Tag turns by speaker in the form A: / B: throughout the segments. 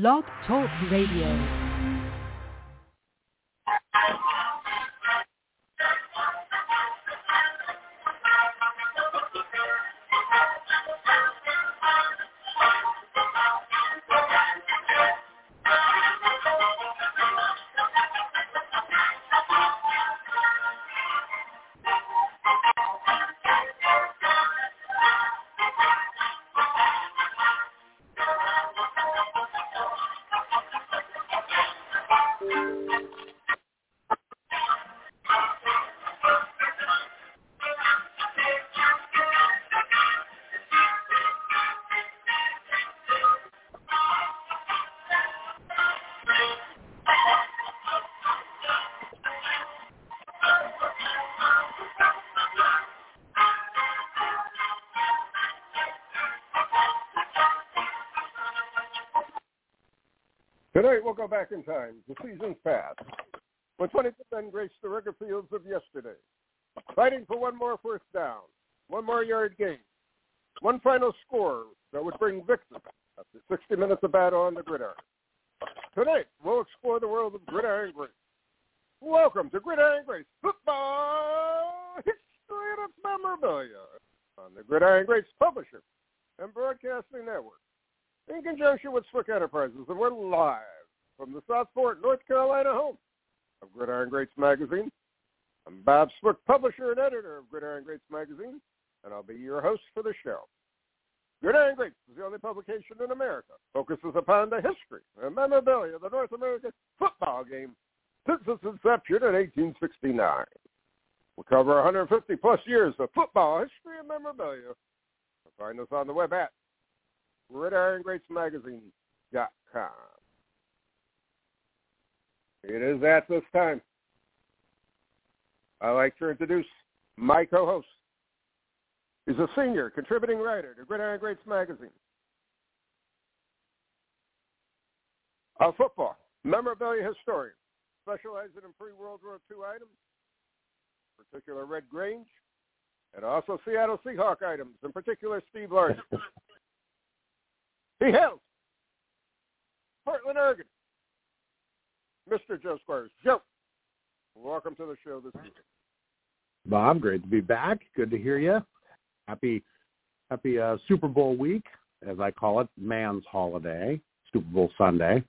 A: Blog Talk Radio.
B: We'll go back in time. The season's past. When 20 men graced the rugged fields of yesterday, fighting for one more first down, one more yard gain, one final score that would bring victory after 60 minutes of battle on the gridiron. Tonight we'll explore the world of gridiron greats. Welcome to Gridiron Greats Football History and its Memorabilia on the Gridiron Greats Publisher and Broadcasting Network in conjunction with Swick Enterprises, and we're live from the Southport, North Carolina home of Gridiron Greats Magazine. I'm Bob Swick, publisher and editor of Gridiron Greats Magazine, and I'll be your host for the show. Gridiron Greats is the only publication in America focuses upon the history and memorabilia of the North American football game since its inception in 1869. We'll cover 150 plus years of football history and memorabilia. Find us on the web at gridirongreatsmagazine.com. It is at this time. I'd like to introduce my co-host. He's a senior contributing writer to Gridiron Greats Magazine. A football memorabilia historian, specializing in pre-World War II items, particular Red Grange, and also Seattle Seahawk items, in particular Steve Largent. He hails Portland, Oregon. Mr. Joe Squires. Joe, welcome to the show this evening.
C: Bob, great to be back. Good to hear you. Happy, happy uh, Super Bowl week, as I call it, man's holiday, Super Bowl Sunday.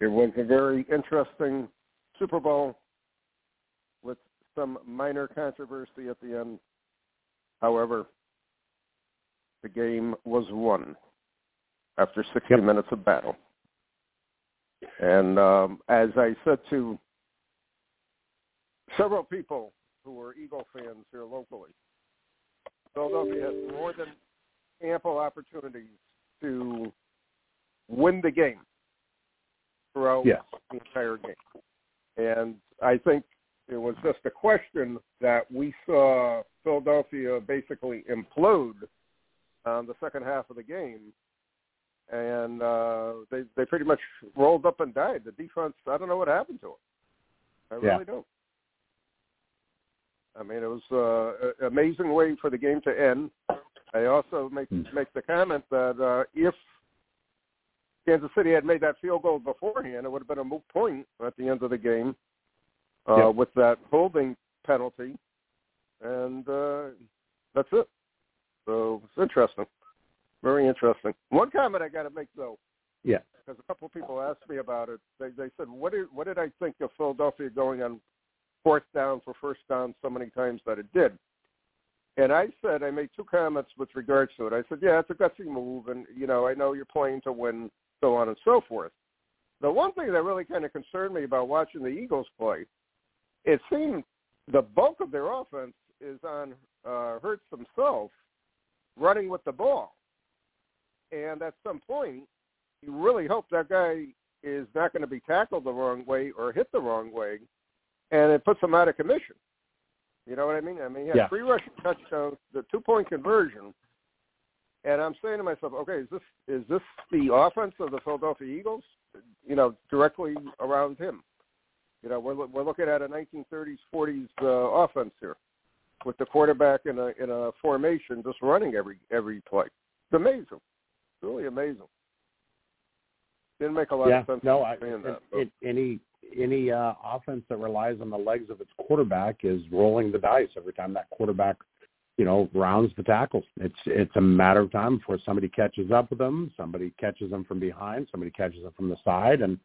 B: It was a very interesting Super Bowl with some minor controversy at the end. However, the game was won after 60
C: Yep.
B: minutes of battle. And um, as I said to several people who were Eagle fans here locally, Philadelphia had more than ample opportunities to win the game throughout
C: Yes.
B: the entire game. And I think it was just a question that we saw Philadelphia basically implode on the second half of the game, and uh, they they pretty much rolled up and died. The defense, I don't know what happened to it. I
C: Yeah.
B: really don't. I mean, it was uh, an amazing way for the game to end. I also make
C: Mm.
B: make the comment that uh, if Kansas City had made that field goal beforehand, it would have been a moot point at the end of the game uh,
C: Yeah.
B: with that holding penalty, and uh, that's it. So it's interesting, very interesting. One comment I got to make though,
C: Yeah.
B: because a couple of people asked me about it. They they said, "What did what did I think of Philadelphia going on fourth down for first down so many times that it did?" And I said I made two comments with regards to it. I said, "Yeah, it's a gutsy move, and you know I know you're playing to win, so on and so forth." The one thing that really kind of concerned me about watching the Eagles play, it seemed the bulk of their offense is on uh, Hurts himself running with the ball. And at some point, you really hope that guy is not going to be tackled the wrong way or hit the wrong way, and it puts him out of commission. You know what I mean? I mean, he had
C: Yeah.
B: three rushing touchdowns, the two-point conversion, and I'm saying to myself, okay, is this is this the offense of the Philadelphia Eagles? You know, directly around him. You know, we're we're looking at a 1930s, 40s uh, offense here, with the quarterback in a in a formation just running every every play. It's amazing, really amazing. Didn't make a lot
C: yeah,
B: of sense.
C: No, I,
B: that,
C: it, it, any any uh, offense that relies on the legs of its quarterback is rolling the dice every time that quarterback, you know, rounds the tackles. It's it's a matter of time before somebody catches up with them, somebody catches them from behind, somebody catches them from the side, and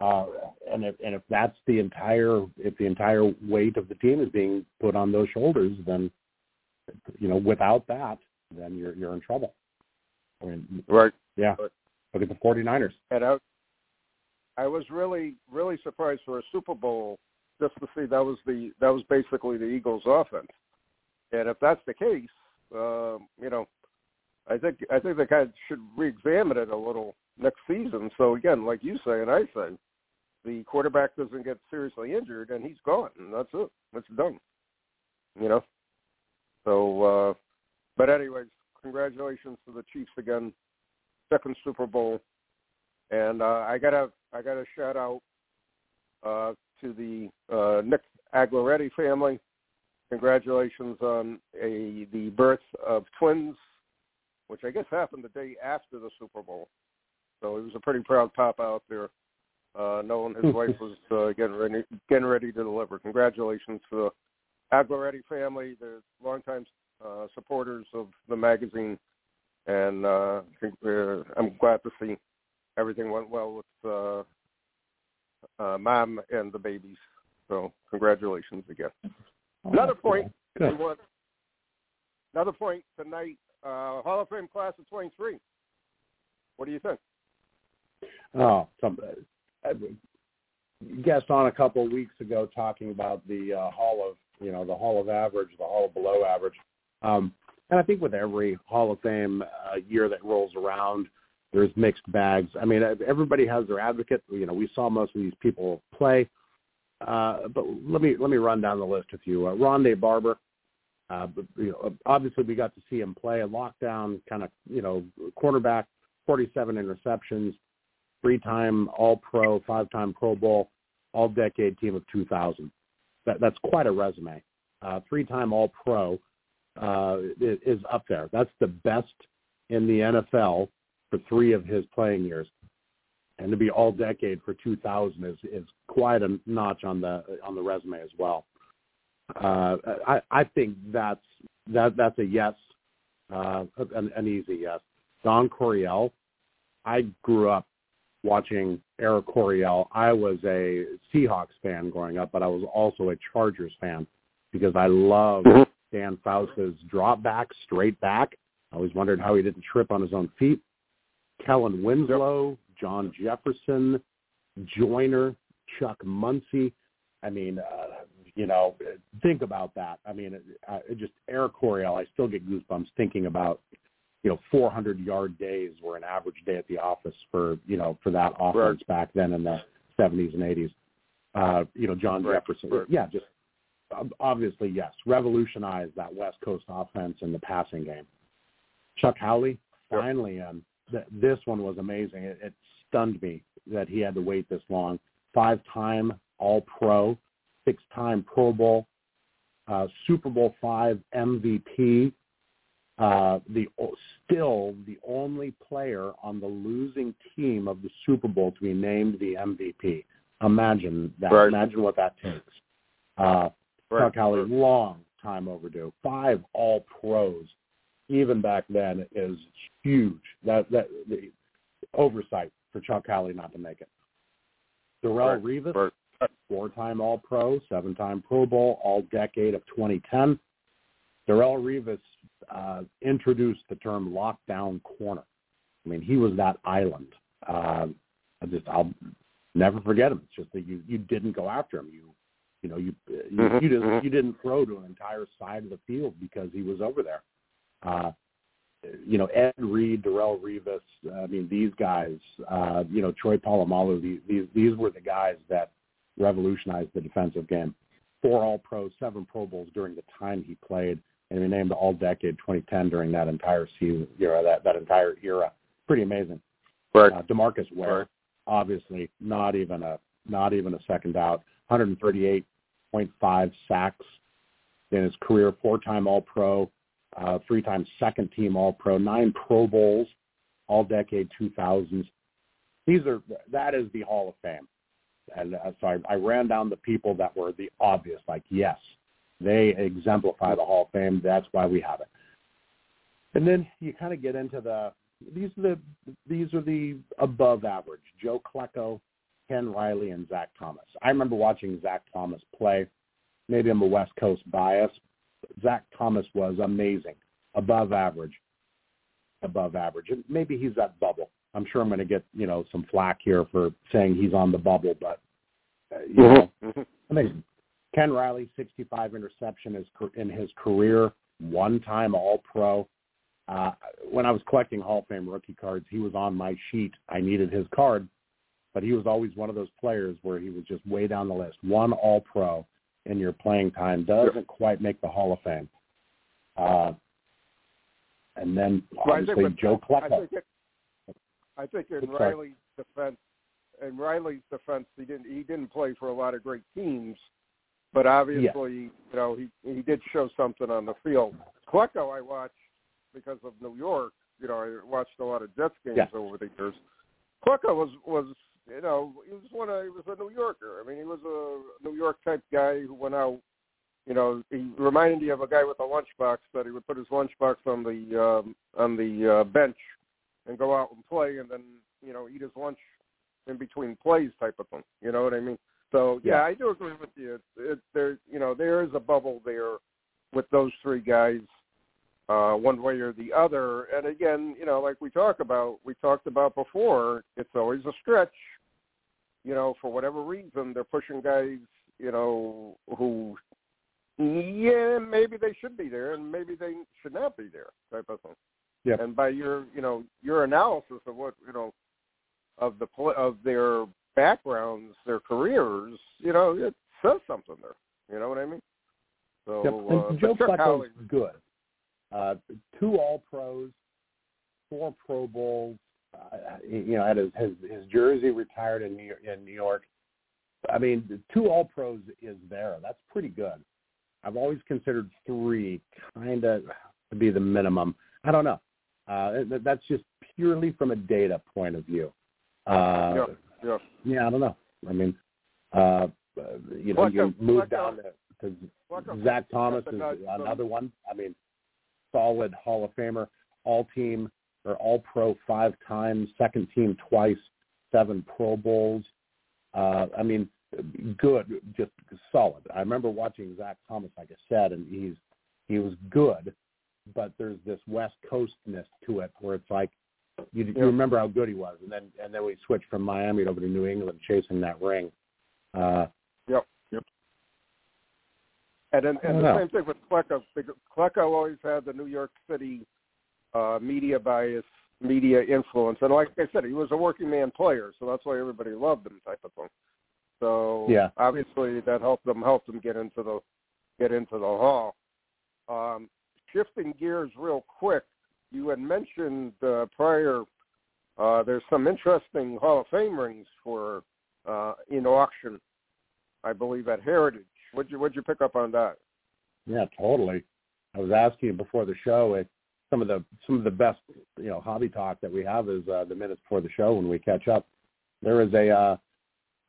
C: uh, and if and if that's the entire if the entire weight of the team is being put on those shoulders, then you know without that, then you're you're in trouble. I mean,
B: right?
C: Yeah. Look at the 49ers.
B: And I, I was really really surprised for a Super Bowl just to see that was the that was basically the Eagles' offense. And if that's the case, um, you know, I think I think they kind of should re-examine it a little next season. So again, like you say and I say, the quarterback doesn't get seriously injured and he's gone, and that's it. It's done. You know. So, uh, but anyways, congratulations to the Chiefs again, second Super Bowl, and uh, I gotta I gotta shout out uh, to the uh, Nick Aguiletti family. Congratulations on a the birth of twins, which I guess happened the day after the Super Bowl. So he was a pretty proud papa out there, uh, knowing his wife was uh, getting ready getting ready to deliver. Congratulations to the Aguiletti family. They're longtime uh, supporters of the magazine, and uh, I'm glad to see everything went well with uh, uh, mom and the babies. So congratulations again. Another point. Another point tonight. Uh, Hall of Fame class of 23. What do you think?
C: Oh, some uh, guest on a couple of weeks ago talking about the uh, Hall of you know the Hall of Average, the Hall of Below Average, um, and I think with every Hall of Fame uh, year that rolls around, there's mixed bags. I mean, everybody has their advocate. You know, we saw most of these people play, uh, but let me let me run down the list with you. Uh, Rondé Barber. Uh, you know, obviously, we got to see him play a lockdown kind of, you know, quarterback, 47 interceptions, three-time All-Pro, five-time Pro Bowl, All-Decade Team of 2000. That, that's quite a resume. Uh, three-time All-Pro uh, is, up there. That's the best in the NFL for three of his playing years, and to be All-Decade for 2000 is is quite a notch on the on the resume as well. Uh, I, I think that's that that's a yes, uh, an, an easy yes. Don Coryell, I grew up watching Air Coryell. I was a Seahawks fan growing up, but I was also a Chargers fan because I love Dan Fouts's drop back, straight back. I always wondered how he didn't trip on his own feet. Kellen Winslow, John Jefferson, Joiner, Chuck Muncie. I mean, uh, you know, think about that. I mean, uh, just Air Coryell. I still get goosebumps thinking about, you know, 400 yard days were an average day at the office for, you know, for that offense back then in the 70s and 80s. Uh, you know, John
B: Right.
C: Jefferson.
B: Right.
C: Yeah, just obviously yes, revolutionized that West Coast offense in the passing game. Chuck Howley, finally, um, th- this one was amazing. It, it stunned me that he had to wait this long. Five-time All-Pro, six-time Pro Bowl, uh, Super Bowl five MVP. Uh, the still the only player on the losing team of the Super Bowl to be named the MVP. Imagine that.
B: Right.
C: Imagine what that takes. Uh,
B: Right.
C: Chuck Howley, long time overdue. Five All Pros, even back then, is huge. That that the oversight for Chuck Howley not to make it. Darrelle
B: Right. Right.
C: four-time All-Pro, seven-time Pro Bowl, All-Decade of 2010. Darrelle Revis uh, introduced the term lockdown corner. I mean, he was that island. Uh, I just I'll never forget him. It's just that you you didn't go after him. You you know you you,
B: Mhm,
C: you didn't
B: mhm.
C: you didn't throw to an entire side of the field because he was over there. Uh, you know, Ed Reed, Darrelle Revis. I mean, these guys. Uh, you know, Troy Polamalu. These, these these were the guys that revolutionized the defensive game. Four All Pros, seven Pro Bowls during the time he played, and he named All Decade 2010 during that entire season. You know, that that entire era. Pretty amazing.
B: Right.
C: Uh, DeMarcus Ware,
B: Right.
C: obviously not even a not even a second out. 138.5 sacks in his career. Four-time All-Pro, uh, three-time second-team All-Pro, nine Pro Bowls, all decade 2000s. These are that is the Hall of Fame. And uh, so I, I ran down the people that were the obvious, like yes, they exemplify the Hall of Fame. That's why we have it. And then you kind of get into the these are the these are the above average. Joe Klecko, Ken Riley, and Zach Thomas. I remember watching Zach Thomas play. Maybe I'm a West Coast bias. Zach Thomas was amazing, above average, above average. And maybe he's that bubble. I'm sure I'm going to get you know some flack here for saying he's on the bubble, but uh, you know, mm-hmm. amazing. Ken Riley, 65 interception is in his career, one-time All-Pro. Uh, when I was collecting Hall of Fame rookie cards, he was on my sheet. I needed his card, but he was always one of those players where he was just way down the list. One All-Pro in your playing time doesn't quite make the Hall of Fame. Uh, and then obviously
B: well,
C: Joe Klecko. I think,
B: it, I think in Riley's defense, in Riley's defense, he didn't he didn't play for a lot of great teams, but obviously, yeah. you know, he he did show something on the field. Klecko, I watched because of New York. You know, I watched a lot of Jets games yeah. over the years. Klecko was was you know he was one of he was a New Yorker. I mean, he was a New York type guy who went out. You know, he reminded me of a guy with a lunchbox that he would put his lunchbox on the um, on the uh, bench and go out and play, and then you know eat his lunch in between plays, type of thing. You know what I mean? So yeah, yeah I do agree with you. It, it, there, you know, there is a bubble there with those three guys, uh, one way or the other. And again, you know, like we talk about, we talked about before, it's always a stretch. You know, for whatever reason, they're pushing guys, you know, who, yeah, maybe they should be there, and maybe they should not be there, type of thing.
C: Yeah.
B: And by your, you know, your analysis of what, you know, of the of their backgrounds, their careers, you know, it says something there. You know what I mean? So
C: yep. and
B: uh,
C: Joe Klecko's good. Uh, two All Pros, four Pro Bowls. Uh, you know, had his, his his jersey retired in New York, in New York. I mean, two All Pros is there. That's pretty good. I've always considered three kind of to be the minimum. I don't know. Uh, that's just purely from a data point of view. Uh,
B: yeah, yeah.
C: yeah, I don't know. I mean, uh, you know, you move down to, to Zach Thomas is another one. I mean, solid Hall of Famer, all team or all pro five times, second team twice, seven Pro Bowls. Uh, I mean, good, just solid. I remember watching Zach Thomas, like I said, and he's he was good, but there's this West Coastness to it where it's like you, you remember how good he was, and then and then we switched from Miami over to New England, chasing that ring. Uh,
B: yep, yep. And then, and the know. same thing with Klecko. Klecko always had the New York City uh, media bias, media influence, and like I said, he was a working man player, so that's why everybody loved him, type of thing. So
C: yeah,
B: obviously that helped them helped them get into the get into the hall. Um, shifting gears real quick, you had mentioned uh, prior uh, there's some interesting Hall of Fame rings for uh, in auction, I believe at Heritage. What'd you what'd you pick up on that?
C: Yeah, totally. I was asking you before the show. It, some of the some of the best you know hobby talk that we have is uh, the minutes before the show when we catch up. There is a uh,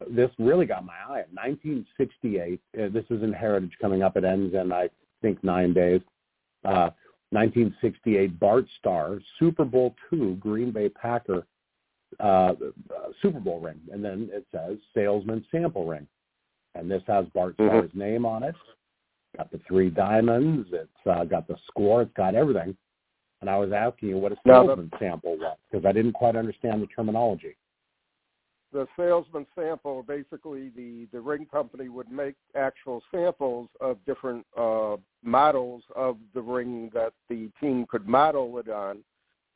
C: this really got my eye. 1968. Uh, this is in Heritage coming up. It ends in I think nine days. Uh, 1968 Bart Starr Super Bowl two Green Bay Packer uh, Super Bowl ring, and then it says salesman sample ring, and this has Bart mm-hmm. Starr's mm-hmm. name on it. Got the three diamonds. It's uh, got the score. It's got everything. And I was asking you what a salesman no, sample was because I didn't quite understand the terminology
B: the salesman sample, basically the, the ring company would make actual samples of different uh, models of the ring that the team could model it on.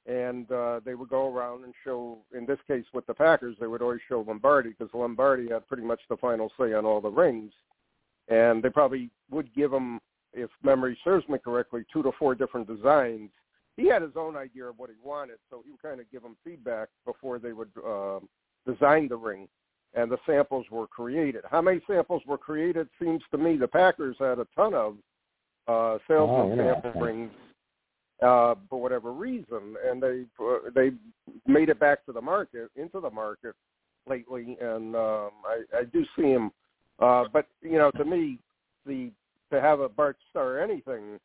B: And uh, they would go around and show, in this case with the Packers, they would always show Lombardi because Lombardi had pretty much the final say on all the rings. And they probably would give him, if memory serves me correctly, two to four different designs. He had his own idea of what he wanted, so he would kind of give them feedback before they would uh, designed the ring, and the samples were created. How many samples were created? Seems to me the Packers had a ton of uh, salesman oh, sample rings, uh, for whatever reason, and they uh, they made it back to the market into the market lately, and um, I, I do see him. Uh, but you know, to me, the to have a Bart Starr or anything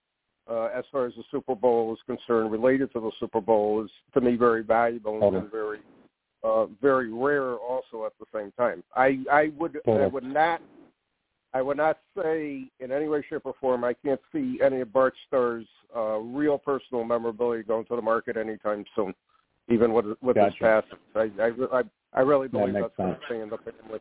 B: uh, as far as the Super Bowl is concerned, related to the Super Bowl, is to me very valuable
C: Okay.
B: and very uh, very rare. Also, at the same time, I I would I would not I would not say in any way, shape, or form I can't see any of Bart Starr's uh, real personal memorability going to the market anytime soon, even with with his passing. I I I, I really believe
C: makes
B: that's going to stay in the family.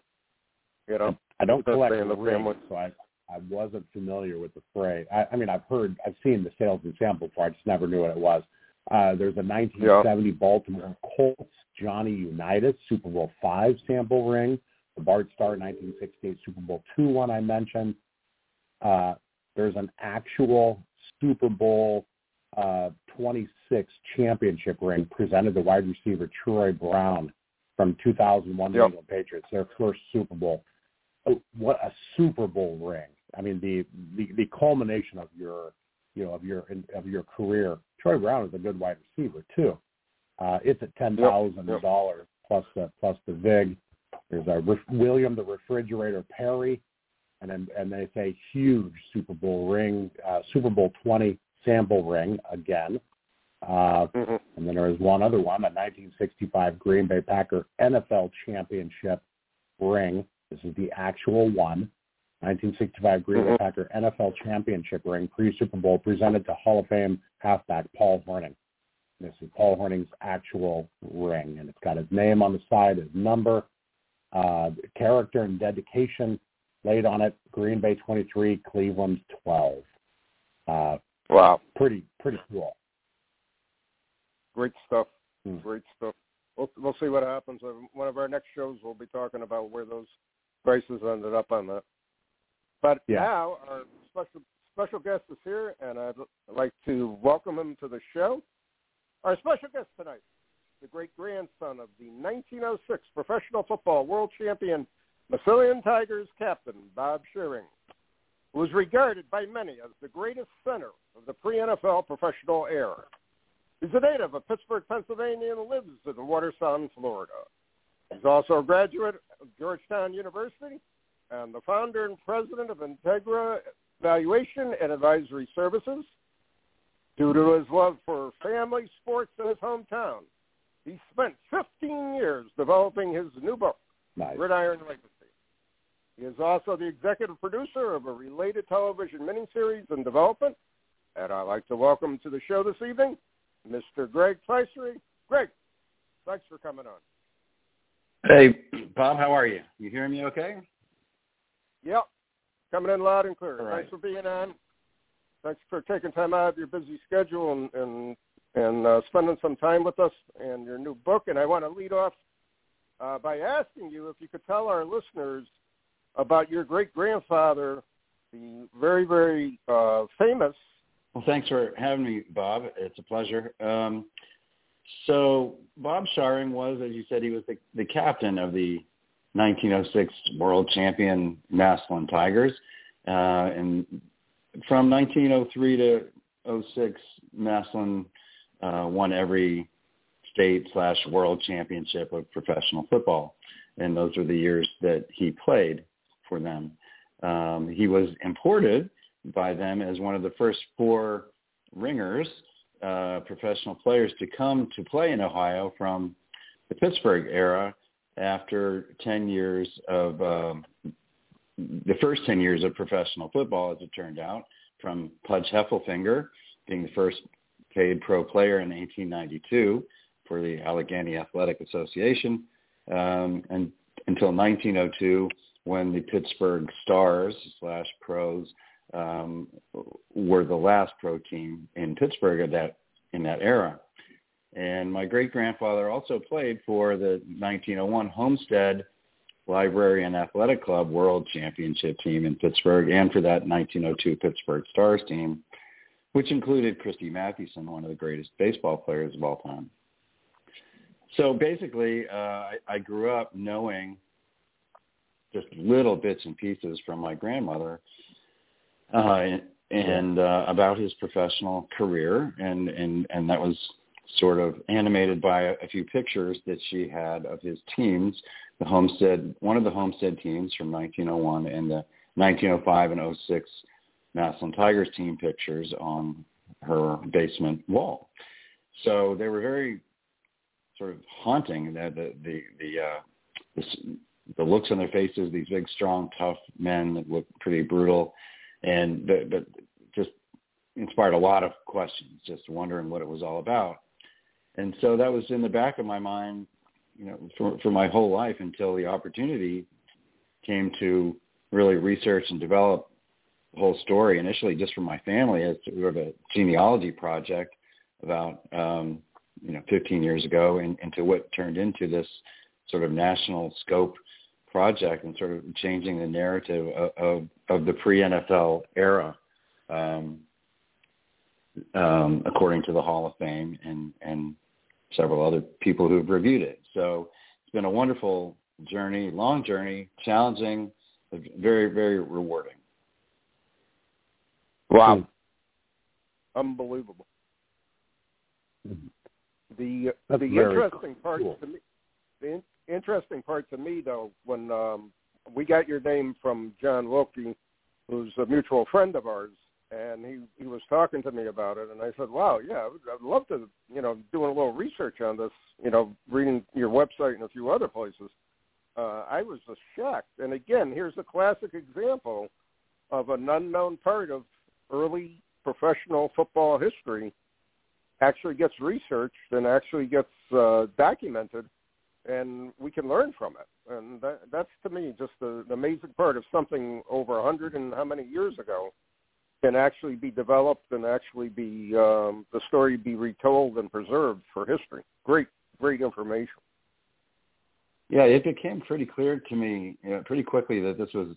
B: You know,
C: I don't collect
B: the family.
C: so I I wasn't familiar with the fray. I, I mean, I've heard, I've seen the sales and sample before. I just never knew what it was. Uh, there's a 1970 Baltimore Colts Johnny Unitas Super Bowl five sample ring. The Bart Starr 1968 Super Bowl two one I mentioned. Uh, there's an actual Super Bowl uh, 26 championship ring presented to wide receiver Troy Brown from 2001 New
B: Yep.
C: England Patriots, their first Super Bowl. Oh, what a Super Bowl ring! I mean, the the, the culmination of your you know of your of your career. Troy Brown is a good wide receiver too. Uh, it's at ten thousand dollars plus the plus the vig. There's a Ref- William the Refrigerator Perry, and then and they say huge Super Bowl ring, uh, Super Bowl twenty sample ring again. Uh,
B: Mhm.
C: and then there was one other one, a 1965 Green Bay Packer NFL championship ring. This is the actual one. 1965 Green Bay
B: Mhm.
C: Packer NFL championship ring, pre-Super Bowl, presented to Hall of Fame halfback Paul Hornung. This is Paul Hornung's actual ring, and it's got his name on the side, his number, uh, character and dedication laid on it. Green Bay 23, Cleveland 12. Uh,
B: wow,
C: pretty pretty cool.
B: great stuff.
C: Hmm.
B: Great stuff. We'll we'll see what happens. One of our next shows, we'll be talking about where those prices ended up on that. But
C: Yeah.
B: now our special special guest is here, and I'd like to welcome him to the show. Our special guest tonight, the great grandson of the 1906 professional football world champion Massillon Tigers captain Bob Shiring, who is regarded by many as the greatest center of the pre-NFL professional era. He's a native of Pittsburgh, Pennsylvania, and lives in Watersound, Florida. He's also a graduate of Georgetown University and the founder and president of Integra Valuation and Advisory Services. Due to his love for family sports in his hometown, he spent 15 years developing his new book,
C: Nice.
B: Gridiron Legacy. He is also the executive producer of a related television miniseries in development. And I'd like to welcome to the show this evening Mr. Greg Fleischery. Greg, thanks for coming on.
A: Hey, Bob, how are you? You hearing me okay?
B: Yep, coming in loud and clear.
A: Right.
B: Thanks for being on. Thanks for taking time out of your busy schedule and and, and uh, spending some time with us and your new book. And I want to lead off uh, by asking you if you could tell our listeners about your great grandfather, the very very uh, famous.
A: Well, thanks for having me, Bob. It's a pleasure. Um, so Bob Shiring was, as you said, he was the, the captain of the 1906 world champion Massillon Tigers. Uh, and from 1903 to 06, Massillon uh, won every state slash world championship of professional football. And those were the years that he played for them. Um, he was imported by them as one of the first four ringers, uh, professional players to come to play in Ohio from the Pittsburgh era after 10 years of um, the first 10 years of professional football, as it turned out, from Pudge Heffelfinger being the first paid pro player in 1892 for the Allegheny Athletic Association, um, and until 1902 when the Pittsburgh Stars slash pros um, were the last pro team in Pittsburgh at that in that era. And my great grandfather also played for the 1901 Homestead Library and Athletic Club World Championship team in Pittsburgh, and for that 1902 Pittsburgh Stars team, which included Christy Mathewson, one of the greatest baseball players of all time. So basically, uh, I, I grew up knowing just little bits and pieces from my grandmother uh, and uh, about his professional career, and and and that was sort of animated by a, a few pictures that she had of his teams, the Homestead, one of the Homestead teams from 1901, and the 1905 and 06 Massillon Tigers team pictures on her basement wall. So they were very sort of haunting. The the the the, uh, the, the looks on their faces, these big, strong, tough men that look pretty brutal, and but, but just inspired a lot of questions, just wondering what it was all about. And so that was in the back of my mind, you know, for for my whole life until the opportunity came to really research and develop the whole story initially just for my family as sort of a genealogy project about um, you know 15 years ago and into what turned into this sort of national scope project and sort of changing the narrative of of, of the pre NFL era um, um, according to the Hall of Fame and and several other people who've reviewed it so it's been a wonderful journey long journey challenging very very rewarding
B: Wow. Unbelievable.
C: Mm-hmm.
B: The
C: That's
B: the
C: very
B: interesting part to me the in, interesting part to me though when um we got your name from John Wilkie, who's a mutual friend of ours, and he he was talking to me about it, and I said, "Wow, yeah, I'd love to, you know, doing a little research on this, you know, reading your website and a few other places." Uh, I was just shocked, and again, here's a classic example of an unknown part of early professional football history actually gets researched and actually gets uh, documented, and we can learn from it. And that, that's to me just the, the amazing part of something over a hundred and how many years ago can actually be developed and actually be um, the story be retold and preserved for history. Great, great information.
A: Yeah, it became pretty clear to me you know, pretty quickly that this was,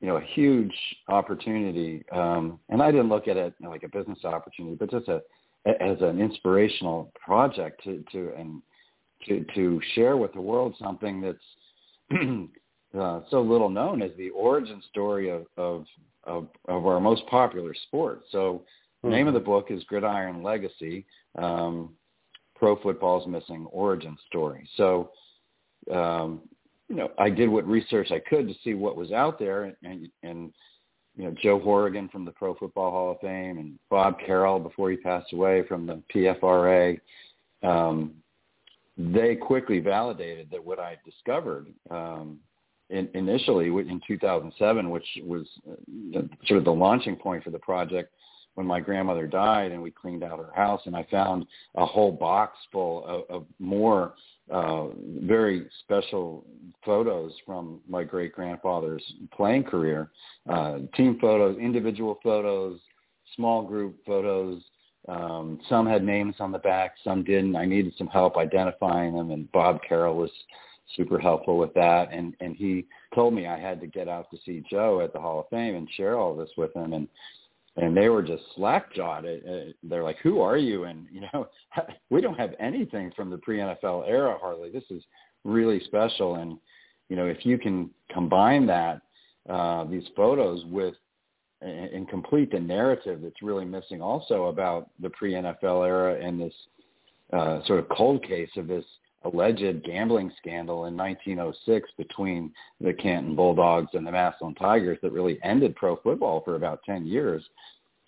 A: you know, a huge opportunity. Um, and I didn't look at it you know, like a business opportunity, but just a as an inspirational project to to and to to share with the world something that's uh, so little known as the origin story of of of, of our most popular sport. So the name of the book is Gridiron Legacy: um, Pro Football's Missing Origin Story. So um, you know, I did what research I could to see what was out there, and, and, and you know, Joe Horrigan from the Pro Football Hall of Fame, and Bob Carroll before he passed away from the PFRA. Um, they quickly validated that what I discovered um, in, initially in 2007, which was uh, sort of the launching point for the project, when my grandmother died and we cleaned out her house and I found a whole box full of, of more uh, very special photos from my great grandfather's playing career, uh, team photos, individual photos, small group photos. Um, some had names on the back, some didn't. I needed some help identifying them, and Bob Carroll was super helpful with that. And and he told me I had to get out to see Joe at the Hall of Fame and share all this with him. And and they were just slack-jawed. They're like, "Who are you?" And you know, we don't have anything from the pre-NFL era hardly. This is really special, and you know, if you can combine that uh, these photos with and complete the narrative that's really missing also about the pre-NFL era and this uh, sort of cold case of this alleged gambling scandal in 1906 between the Canton Bulldogs and the Massillon Tigers that really ended pro football for about 10 years,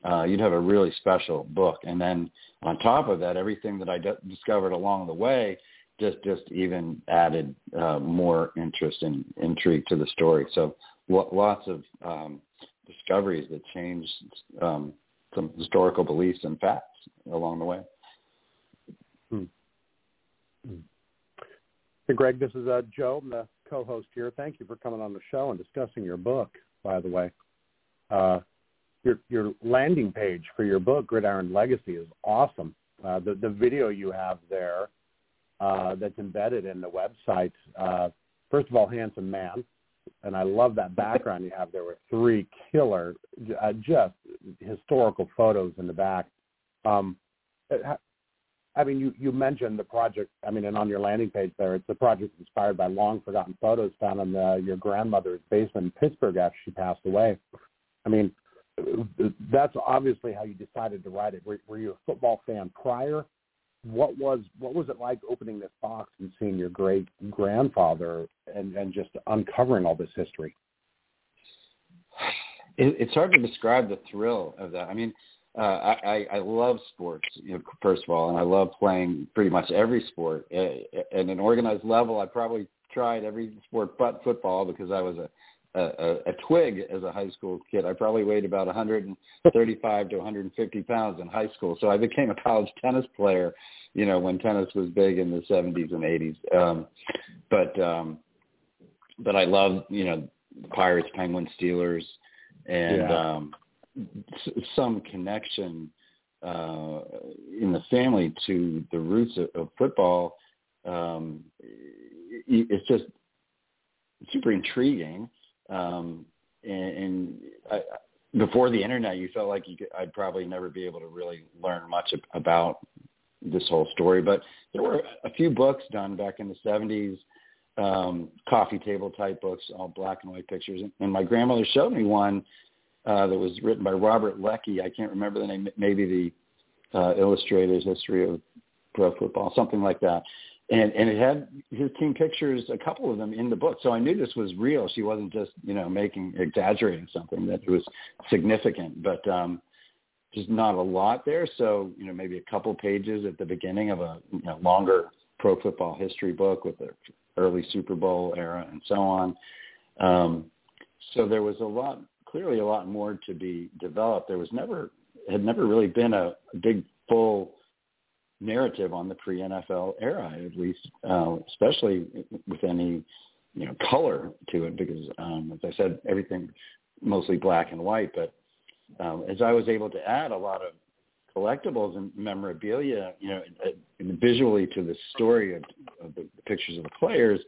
A: uh, you'd have a really special book. And then on top of that, everything that I d- discovered along the way just just even added uh, more interest and intrigue to the story. So lo- lots of um, discoveries that changed um, some historical beliefs and facts along the way.
C: Hmm. Hmm. Greg, this is uh, Joe. I'm the co-host here. Thank you for coming on the show and discussing your book, by the way. Uh, your, your landing page for your book, Gridiron Legacy, is awesome. Uh, the, the video you have there uh, that's embedded in the website, uh, first of all, handsome man. And I love that background you have there with three killer, uh, just historical photos in the back. Um, I mean, you, you mentioned the project. I mean, and on your landing page there, it's a project inspired by long forgotten photos found in the, your grandmother's basement in Pittsburgh after she passed away. I mean, that's obviously how you decided to write it. Were, were you a football fan prior? What was what was it like opening this box and seeing your great grandfather and, and just uncovering all this history?
A: It, it's hard to describe the thrill of that. I mean, uh, I, I love sports, you know, first of all, and I love playing pretty much every sport. At an organized level, I probably tried every sport but football because I was a a, a twig as a high school kid. I probably weighed about 135 to 150 pounds in high school. So I became a college tennis player, you know, when tennis was big in the 70s and 80s. Um, but um, but I love, you know, Pirates, Penguins, Steelers, and yeah. um, some connection uh, in the family to the roots of, of football. Um, it's just super intriguing um, and, and I, before the internet, you felt like you could, I'd probably never be able to really learn much about this whole story. But there were a few books done back in the 70s, um, coffee table type books, all black and white pictures. And my grandmother showed me one uh, that was written by Robert Leckie. I can't remember the name. Maybe the uh, Illustrated History of Pro Football, something like that and and it had his team pictures, a couple of them in the book. So I knew this was real. She wasn't just you know making exaggerating something that was significant, but um, just not a lot there. So you know maybe a couple pages at the beginning of a you know, longer pro football history book with the early Super Bowl era and so on. Um, so there was a lot, clearly a lot more to be developed. There was never had never really been a, big full narrative on the pre-NFL era, at least, uh, especially with any you know color to it, because um, as I said, everything mostly black and white. But um, as I was able to add a lot of collectibles and memorabilia, you know, visually to the story of, of the pictures of the players,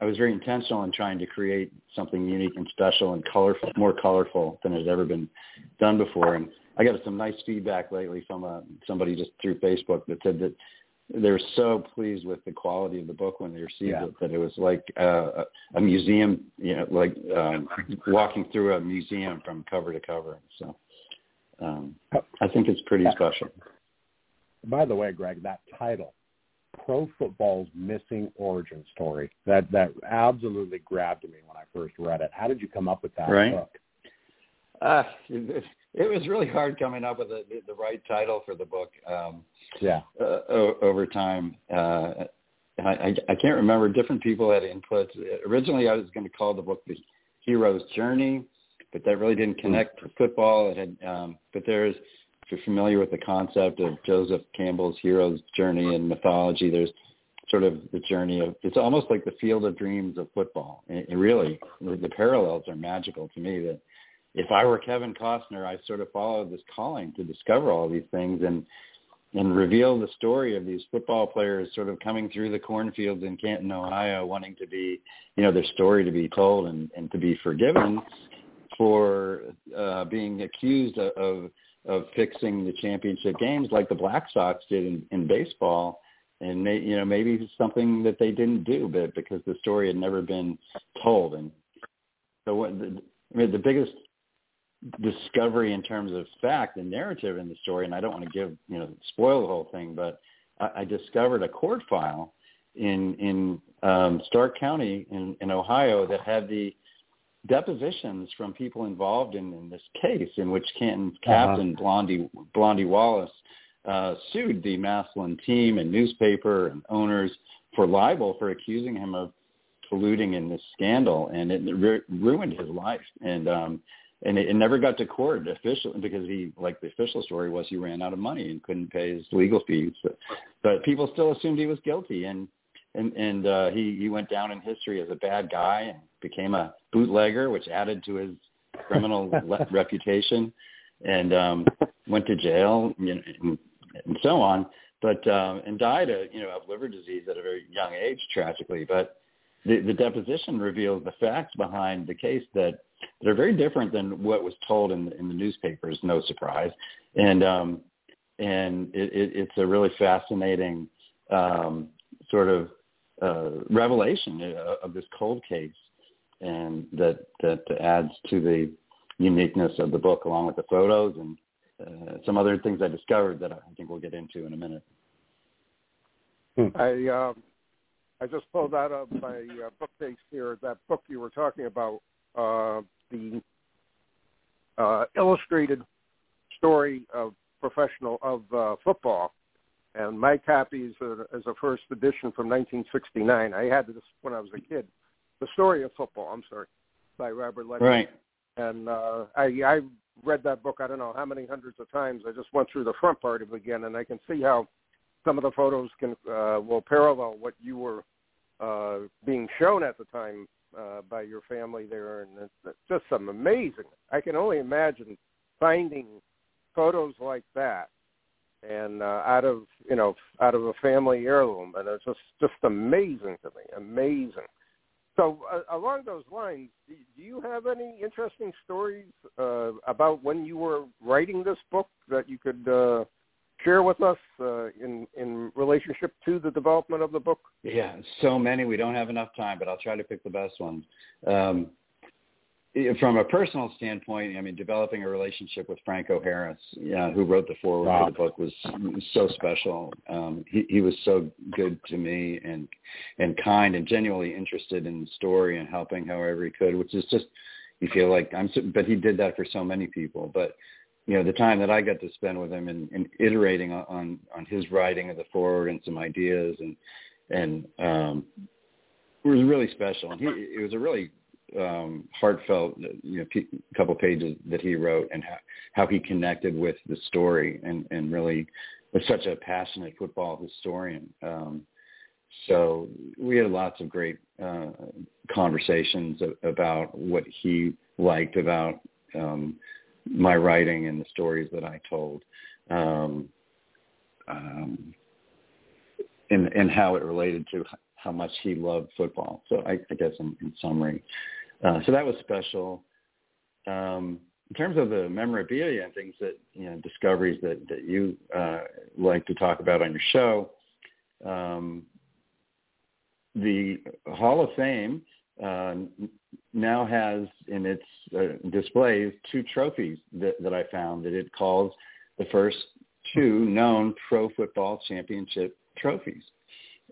A: I was very intentional in trying to create something unique and special and colorful, more colorful than has ever been done before. And I got some nice feedback lately from uh, somebody just through Facebook that said that they're so pleased with the quality of the book when they received yeah. it that it was like uh, a museum, you know, like um, walking through a museum from cover to cover. So um, I think it's pretty special.
C: By the way, Greg, that title, "Pro Football's Missing Origin Story," that that absolutely grabbed me when I first read it. How did you come up with that
A: right?
C: book?
A: Uh, it was really hard coming up with the, the right title for the book. Um,
C: yeah.
A: Uh, over time, uh, I, I can't remember. Different people had inputs. Originally, I was going to call the book "The Hero's Journey," but that really didn't connect to football. It had, um, but there's, if you're familiar with the concept of Joseph Campbell's hero's journey in mythology, there's sort of the journey of it's almost like the field of dreams of football. It, it really, the parallels are magical to me. That if I were Kevin Costner, I sort of followed this calling to discover all these things and and reveal the story of these football players sort of coming through the cornfields in Canton, Ohio, wanting to be, you know, their story to be told and, and to be forgiven for uh, being accused of, of of fixing the championship games like the Black Sox did in, in baseball. And they, you know, maybe it's something that they didn't do, but because the story had never been told. And so, what the, I mean, the biggest discovery in terms of fact and narrative in the story, and I don't want to give you know spoil the whole thing, but I, I discovered a court file in in um, Stark County in, in Ohio that had the depositions from people involved in, in this case, in which Canton's uh-huh. captain Blondie Blondie Wallace uh, sued the Massillon team and newspaper and owners for libel for accusing him of colluding in this scandal, and it ru- ruined his life. And um, and it, it never got to court officially because he like the official story was he ran out of money and couldn't pay his legal fees but, but people still assumed he was guilty and and and uh he he went down in history as a bad guy and became a bootlegger which added to his criminal le- reputation and um went to jail you know, and, and so on but um and died of you know of liver disease at a very young age tragically but the, the deposition reveals the facts behind the case that that are very different than what was told in the, in the newspapers. No surprise, and um, and it, it, it's a really fascinating um, sort of uh, revelation uh, of this cold case, and that that adds to the uniqueness of the book, along with the photos and uh, some other things I discovered that I think we'll get into in a minute.
B: Hmm. I um, I just pulled out of my uh, bookcase here that book you were talking about, uh, the uh, illustrated story of professional of uh, football, and my copy is a, is a first edition from 1969. I had this when I was a kid. The story of football. I'm sorry, by Robert Leckie.
A: Right.
B: And uh, I I read that book. I don't know how many hundreds of times. I just went through the front part of it again, and I can see how some of the photos can uh, will parallel what you were uh, being shown at the time uh, by your family there, and it's, it's just some amazing. I can only imagine finding photos like that and uh, out of you know out of a family heirloom, and it's just just amazing to me, amazing. So uh, along those lines, do, do you have any interesting stories uh, about when you were writing this book that you could uh, share with us uh, in in relationship to the development of the book?
A: Yeah, so many. We don't have enough time, but I'll try to pick the best ones. Um, from a personal standpoint, I mean, developing a relationship with Franco Harris, yeah, who wrote the foreword wow. for the book, was, so special. Um, he, he was so good to me and and kind and genuinely interested in the story and helping however he could, which is just you feel like I'm. But he did that for so many people. But you know, the time that I got to spend with him and, and iterating on, on on his writing of the foreword and some ideas and and um, it was really special. And he it was a really um, heartfelt, you know, a couple pages that he wrote and how, how he connected with the story and, and really was such a passionate football historian. Um, so we had lots of great uh, conversations about what he liked about um, my writing and the stories that I told, um, um, and and how it related to how much he loved football. So I, I guess in, in summary, uh, so that was special. Um, in terms of the memorabilia and things that you know discoveries that that you uh, like to talk about on your show, um, the Hall of Fame uh, now has in its uh, displays two trophies that, that I found that it calls the first two known pro football championship trophies.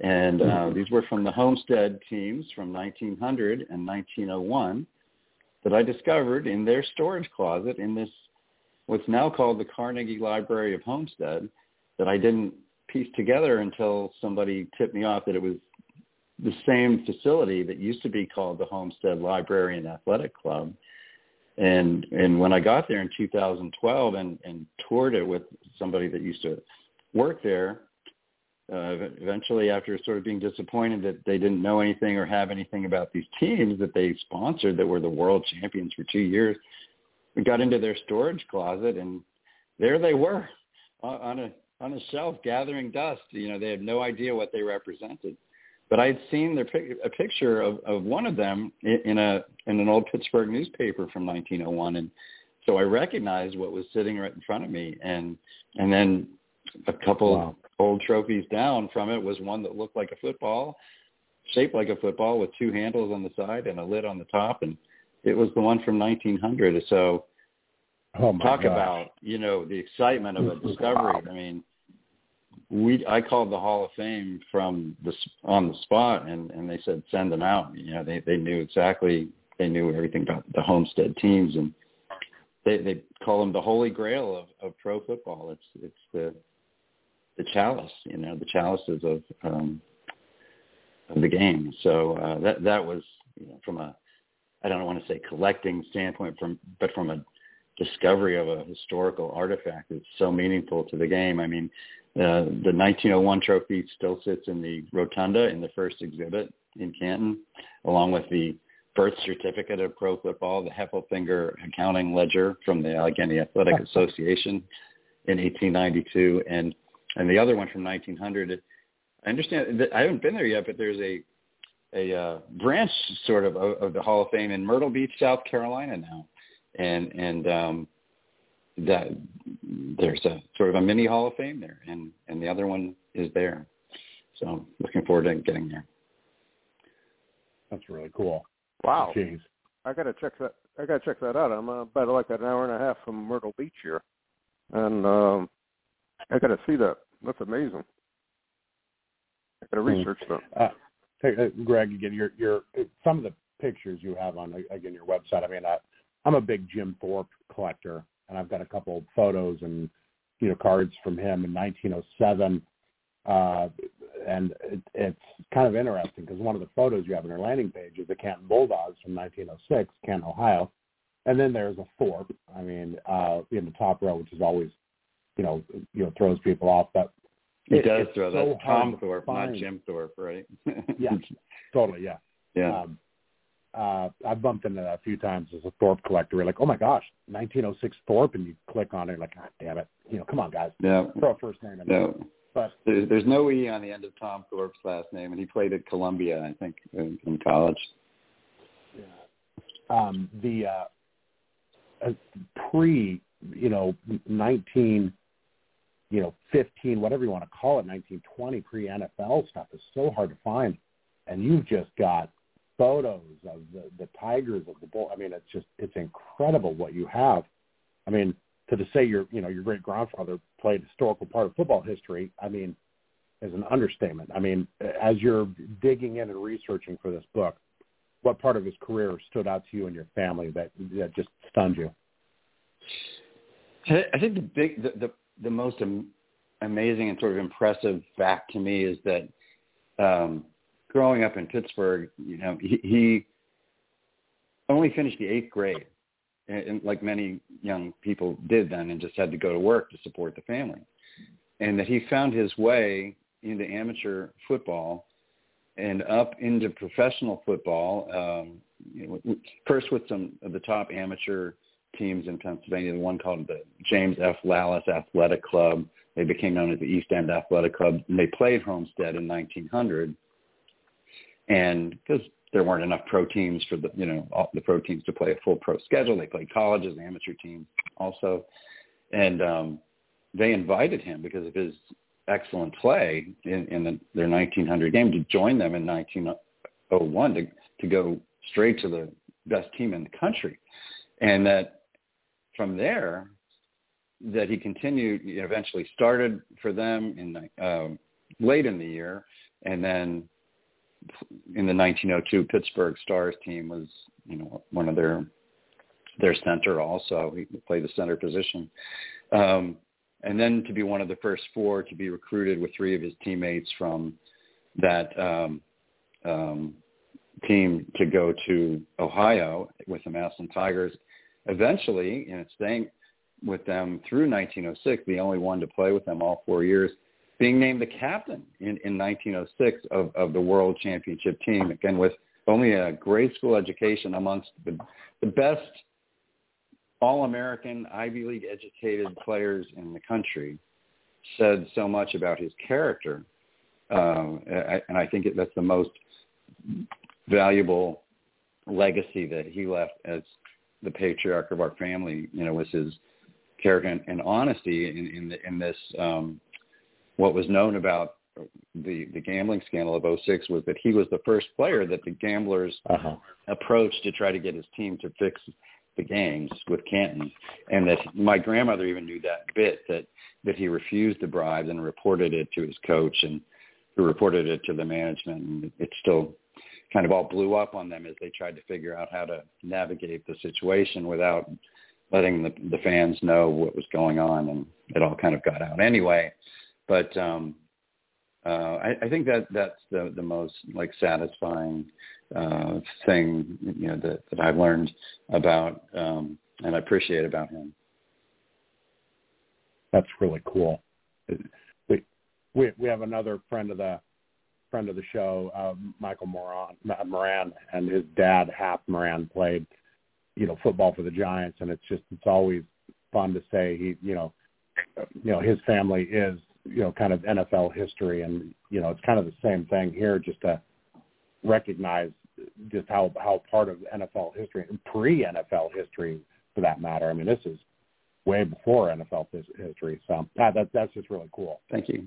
A: And uh, mm-hmm. these were from the Homestead teams from 1900 and 1901 that I discovered in their storage closet in this, what's now called the Carnegie Library of Homestead, that I didn't piece together until somebody tipped me off that it was the same facility that used to be called the Homestead Library and Athletic Club. And and when I got there in 2012 and, and toured it with somebody that used to work there, uh, eventually after sort of being disappointed that they didn't know anything or have anything about these teams that they sponsored that were the world champions for two years, we got into their storage closet and there they were on a on a shelf gathering dust. You know, they had no idea what they represented. But I had seen their a picture of, of one of them in a in an old Pittsburgh newspaper from 1901, and so I recognized what was sitting right in front of me. And and then a couple wow old trophies down from it was one that looked like a football, shaped like a football with two handles on the side and a lid on the top, and it was the one from 1900. So
C: oh
A: talk
C: gosh.
A: about you know the excitement of a discovery. I mean, we I called the Hall of Fame from the on the spot, and and they said send them out. You know, they they knew exactly they knew everything about the Homestead teams and. They they call them the holy grail of, of pro football. It's it's the the chalice, you know, the chalices of um, of the game. So uh, that that was you know, from a I don't want to say collecting standpoint, from but from a discovery of a historical artifact that's so meaningful to the game. I mean, uh, the 1901 trophy still sits in the rotunda in the first exhibit in Canton, along with the birth certificate of pro football, the Heffelfinger accounting ledger from the Allegheny Athletic Association in 1892, and and the other one from 1900. I understand that I haven't been there yet, but there's a a uh, branch sort of, of of the Hall of Fame in Myrtle Beach, South Carolina now, and and um, that there's a sort of a mini Hall of Fame there, and and the other one is there. So looking forward to getting there.
C: That's really cool.
B: Wow. Jeez. I got to check that I gotta check that out. I'm uh, about like an hour and a half from Myrtle Beach here, and um, I gotta see that. That's amazing. I
C: Hmm.
B: research that.
C: Uh, hey, uh, Greg, again, your your some of the pictures you have on again your website. I mean, I, I'm a big Jim Thorpe collector, and I've got a couple of photos and you know cards from him in 1907. Uh, and it, it's kind of interesting because one of the photos you have on your landing page is the Canton Bulldogs from 1906, Canton, Ohio, and then there's a Thorpe. I mean, uh, in the top row, which is always, you know, you know, throws people off. But
A: He
C: it-
A: does throw.
C: so hard
A: Tom
C: to
A: Thorpe, not. Jim Thorpe, right?
C: Yeah. Totally, yeah.
A: yeah.
C: Um, uh, I've bumped into that a few times as a Thorpe collector. You're like, oh my gosh, 1906 Thorpe, and you click on it, like, God damn it, you know, come on, guys,
A: yeah.
C: throw a first name in.
A: No.
C: But
A: There's, there's no E on the end of Tom Thorp's last name, and he played at Columbia, I think, in, in college.
C: um, the uh, uh, pre, you know, 19, you know, 15, whatever you want to call it, 1920 pre NFL stuff is so hard to find, and you've just got photos of the the Tigers of the bull. I mean, it's just it's incredible what you have. I mean, to, say your you know your great grandfather played historical part of football history. I mean, is an understatement. I mean, as you're digging in and researching for this book, what part of his career stood out to you and your family that that just stunned you?
A: I think the big, the the, the most am, amazing and sort of impressive fact to me is that um, growing up in Pittsburgh, you know, he, he only finished the eighth grade, and, and like many young people did then, and just had to go to work to support the family, and that he found his way into amateur football and up into professional football. Um, you know, first with some of the top amateur teams in Pennsylvania. The one called the James F. Lallis Athletic Club. They became known as the East End Athletic Club. And they played Homestead in 1900. And because there weren't enough pro teams for the, you know, all the pro teams to play a full pro schedule, they played colleges, amateur teams also. And um, they invited him because of his excellent play in, in the, their 1900 game to join them in 1901 to, to go straight to the best team in the country. And that from there, that he continued, you eventually started for them in um, late in the year, and then in the 1902 Pittsburgh Stars team was, you know, one of their their center also. He played the center position. Um, and then to be one of the first four to be recruited with three of his teammates from that um, um, team to go to Ohio with the Massillon Tigers. Eventually, and staying with them through 1906, the only one to play with them all four years, being named the captain in, in 1906 of, of the World Championship team, again with only a grade school education amongst the, the best all-American Ivy League educated players in the country, said so much about his character. Um, and I think that's the most valuable legacy that he left as the patriarch of our family, you know, was his character and, and honesty in, in, the, in this, um, what was known about the, the gambling scandal of 06 was that he was the first player that the gamblers
C: Uh-huh.
A: approached to try to get his team to fix the games with Canton, and that my grandmother even knew that bit that that he refused the bribes and reported it to his coach, and who reported it to the management, and it still kind of all blew up on them as they tried to figure out how to navigate the situation without letting the, the fans know what was going on, and it all kind of got out anyway. But um, uh, I, I think that that's the the most like satisfying uh, thing you know that, that I've learned about um, and I appreciate about him.
C: That's really cool. We we we have another friend of the friend of the show, uh, Michael Moran, Moran, and his dad Hap Moran played, you know, football for the Giants, and it's just it's always fun to say he, you know, you know his family is you know kind of NFL history, and you know it's kind of the same thing here, just to recognize just how how part of NFL history pre NFL history for that matter. I mean, this is way before NFL history. So yeah, that that's just really cool.
A: Thank you.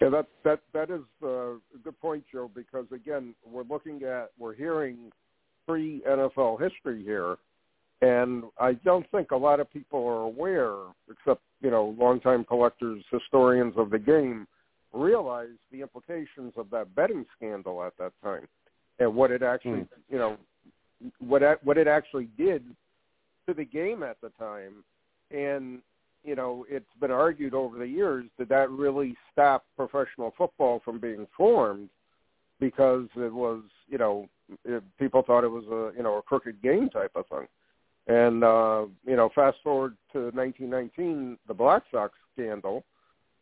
B: Yeah, that that that is uh, a good point, Joe. Because again, we're looking at we're hearing pre NFL history here, and I don't think a lot of people are aware, except you know longtime collectors, historians of the game, realize the implications of that betting scandal at that time, and what it actually, mm. you know, what what it actually did to the game at the time, and you know, it's been argued over the years that that really stopped professional football from being formed because it was, you know, it, people thought it was a, you know, a crooked game type of thing. And uh, you know, fast forward to 1919, the Black Sox scandal,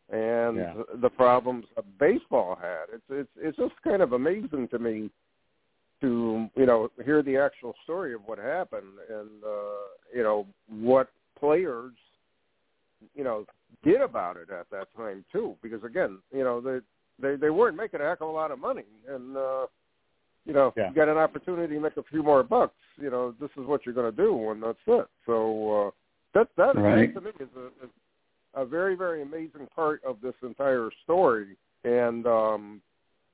B: and yeah. the problems that baseball had. It's it's it's just kind of amazing to me to you know hear the actual story of what happened and uh, you know what players you know did about it at that time too. Because again, you know they they they weren't making a heck of a lot of money, and uh, you know, yeah. you got an opportunity to make a few more bucks, you know, this is what you're going to do, and that's it. So uh, that that,
A: right.
B: to me is a, is a very very amazing part of this entire story. And um,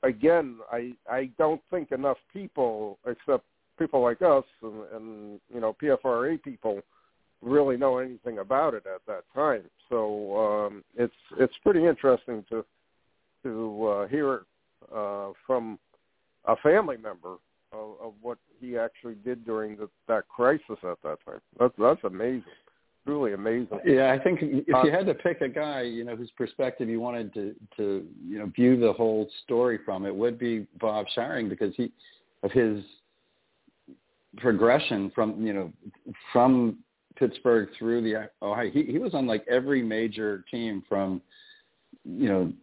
B: again, I I don't think enough people, except people like us and, and you know PFRA people, really know anything about it at that time. So um, it's it's pretty interesting to to uh, hear uh, from a family member of, of what he actually did during the, that crisis at that time. That's that's amazing, truly amazing.
A: Yeah, I think if you uh, had to pick a guy, you know, whose perspective you wanted to to you know view the whole story from, it would be Bob Shiring because he of his progression from you know from Pittsburgh through the Ohio. He he was on like every major team from you know,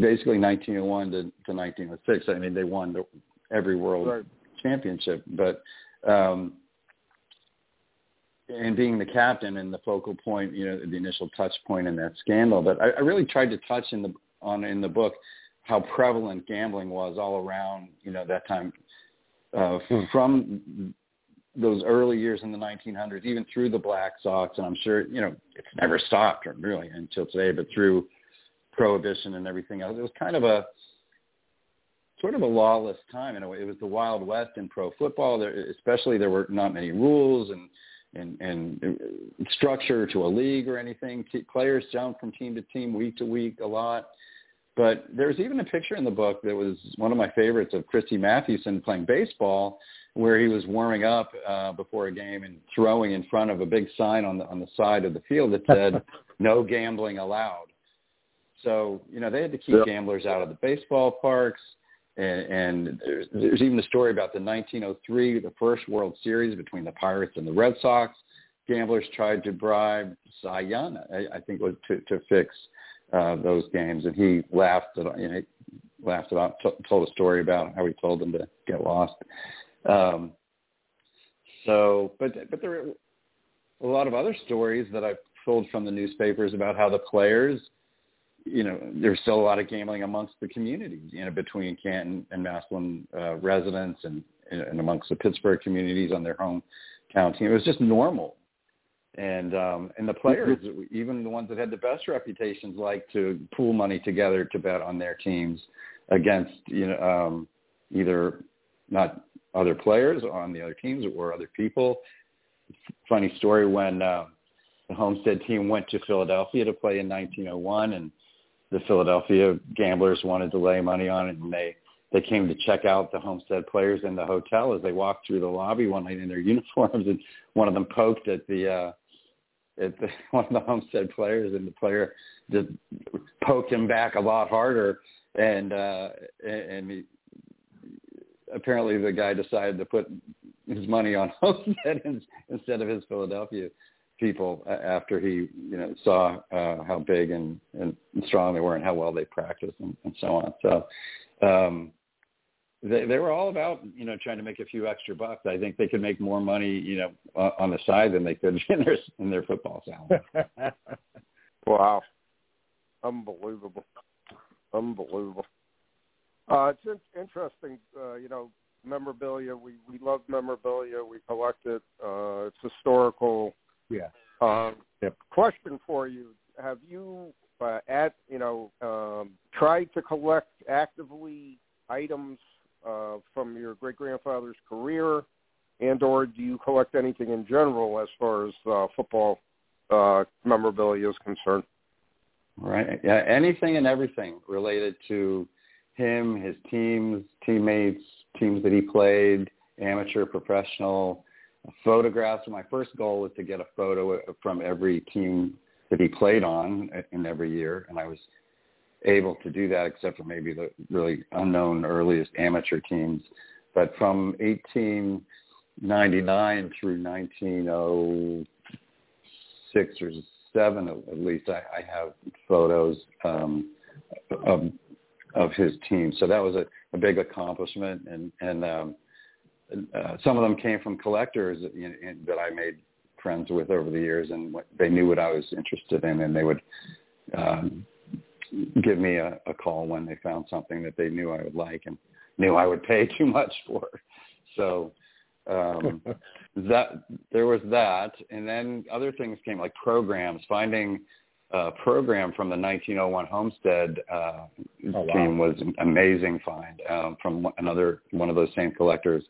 A: basically 1901 to, to 1906. I mean, they won the, every world right. championship, but um, and being the captain and the focal point, you know, the initial touch point in that scandal. But I, I really tried to touch in the on in the book how prevalent gambling was all around, you know, that time uh, hmm. from those early years in the 1900s, even through the Black Sox, and I'm sure, you know, it's never stopped really until today, but through prohibition and everything else. It was kind of a sort of a lawless time in a way. It was the Wild West in pro football. There, especially there were not many rules and and and structure to a league or anything. Players jumped from team to team, week to week, a lot. But there's even a picture in the book that was one of my favorites of Christy Mathewson playing baseball, where he was warming up uh, before a game and throwing in front of a big sign on the on the side of the field that said "No gambling allowed." So, you know, they had to keep gamblers out of the baseball parks. And, and there's, there's even a story about the 1903, the first World Series between the Pirates and the Red Sox. Gamblers tried to bribe Cy Young, I, I think, was to, to fix uh, those games, and he laughed at you know laughed about t- told a story about how he told them to get lost. Um, so, but but there are a lot of other stories that I've pulled from the newspapers about how the players you know, there's still a lot of gambling amongst the communities, you know, between Canton and Massillon uh, residents and, and amongst the Pittsburgh communities on their hometown team. It was just normal. And um, and the players, even the ones that had the best reputations, like to pool money together to bet on their teams against you know um, either not other players on the other teams or other people. Funny story when uh, the Homestead team went to Philadelphia to play in 1901, and the Philadelphia gamblers wanted to lay money on it, and they they came to check out the Homestead players in the hotel as they walked through the lobby one night in their uniforms, and one of them poked at the uh, at one of the Homestead players, and the player just poked him back a lot harder, and uh, and apparently the guy decided to put his money on Homestead instead of his Philadelphia people after he you know saw uh, how big and, and strong they were and how well they practiced and, and so on. So um, they they were all about you know trying to make a few extra bucks. I think they could make more money you know on the side than they could in their in their football salary.
B: wow, unbelievable, unbelievable. Uh, it's in- interesting, uh, you know, memorabilia. We we love memorabilia. We collect it. Uh, it's historical
C: yeah.
B: Um, yep. Question for you: Have you uh, at you know um, tried to collect actively items uh, from your great grandfather's career, and or do you collect anything in general as far as uh, football uh, memorabilia is concerned?
A: Right. Yeah. Anything and everything related to him, his teams, teammates, teams that he played, amateur, professional, photographs. My first goal was to get a photo from every team that he played on in every year, and I was able to do that except for maybe the really unknown earliest amateur teams. But from 1899 through 1906 or seven at least, I, I have photos um, of of his team. So that was a, a big accomplishment, and and um, uh, some of them came from collectors in, in, that I made friends with over the years, and what, they knew what I was interested in, and they would um, give me a, a call when they found something that they knew I would like and knew I would pay too much for. So um, that there was that, and then other things came like programs. Finding a program from the 1901 Homestead uh, oh, wow. team was an amazing find um, from another one of those same collectors.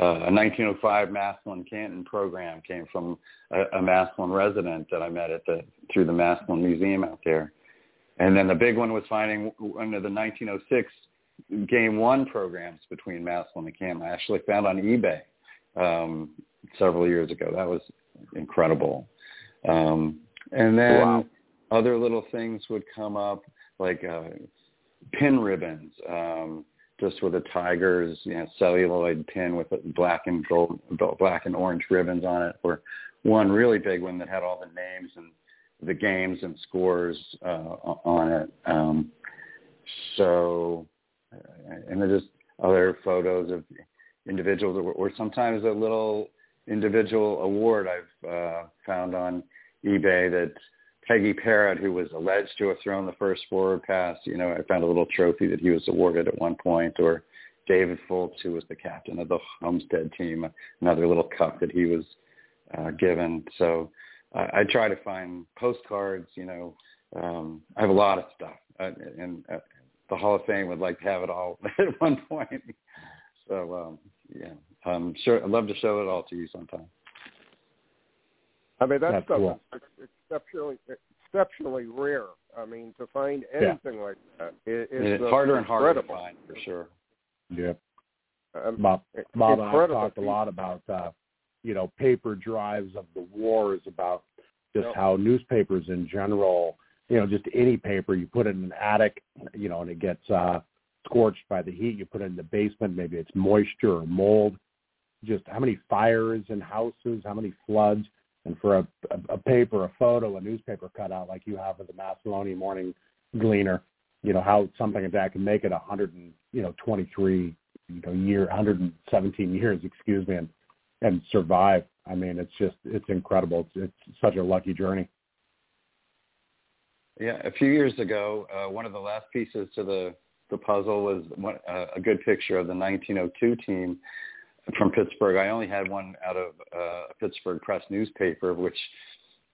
A: Uh, a 1905 Massillon Canton program came from a, a Massillon resident that I met at the through the Massillon Museum out there. And then the big one was finding one of the 1906 game one programs between Massillon and Cam. I actually found on eBay um, several years ago. That was incredible. Um, and then wow. Other little things would come up like uh, pin ribbons, um, just with a tiger's you know, celluloid pin with black and gold, black and orange ribbons on it, or one really big one that had all the names and the games and scores uh, on it. Um, so, uh, and then just other photos of individuals, or, or sometimes a little individual award I've uh, found on eBay that Peggy Parratt, who was alleged to have thrown the first forward pass, you know, I found a little trophy that he was awarded at one point, or David Fultz, who was the captain of the Homestead team, another little cup that he was uh, given. So I, I try to find postcards. You know, um, I have a lot of stuff, uh, and uh, the Hall of Fame would like to have it all at one point. So um, yeah, I'm sure I'd love to show it all to you sometime.
B: I mean, that's, that's cool. exceptionally exceptionally rare. I mean, to find anything yeah. like that is
A: it's uh, harder and harder to find for sure.
C: Yeah. Um, Bob, Bob and I talked a lot about uh, you know, paper drives of the wars about just yep. how newspapers in general, you know, just any paper you put it in an attic, you know, and it gets uh scorched by the heat. You put it in the basement, maybe it's moisture or mold. Just how many fires in houses, how many floods, and for a, a, a paper, a photo, a newspaper cutout like you have of the Massillon Morning Gleaner, you know how something like that can make it a hundred and you know twenty three you know year, hundred and seventeen years, excuse me, and and survive. I mean, it's just it's incredible. It's, it's such a lucky journey.
A: Yeah, a few years ago, uh, one of the last pieces to the the puzzle was one, uh, a good picture of the 1902 team from Pittsburgh. I only had one out of uh, a Pittsburgh Press newspaper, which